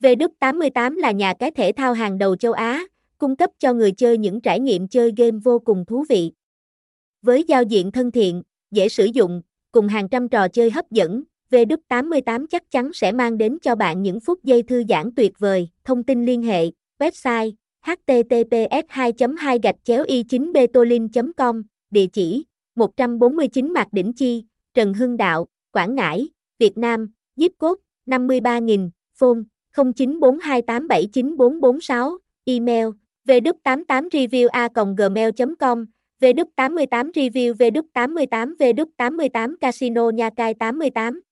V88 là nhà cái thể thao hàng đầu châu Á, cung cấp cho người chơi những trải nghiệm chơi game vô cùng thú vị. Với giao diện thân thiện, dễ sử dụng, cùng hàng trăm trò chơi hấp dẫn, V88 chắc chắn sẽ mang đến cho bạn những phút giây thư giãn tuyệt vời. Thông tin liên hệ, website https 2 2 gạch chéo y 9 betolin com địa chỉ 149 Mạc Đỉnh Chi, Trần Hưng Đạo, Quảng Ngãi, Việt Nam, zip code 53000, phone 0942879446, email vdup88reviewa.gmail.com, vdup88review vdup88 vdup88 casino nha cai 88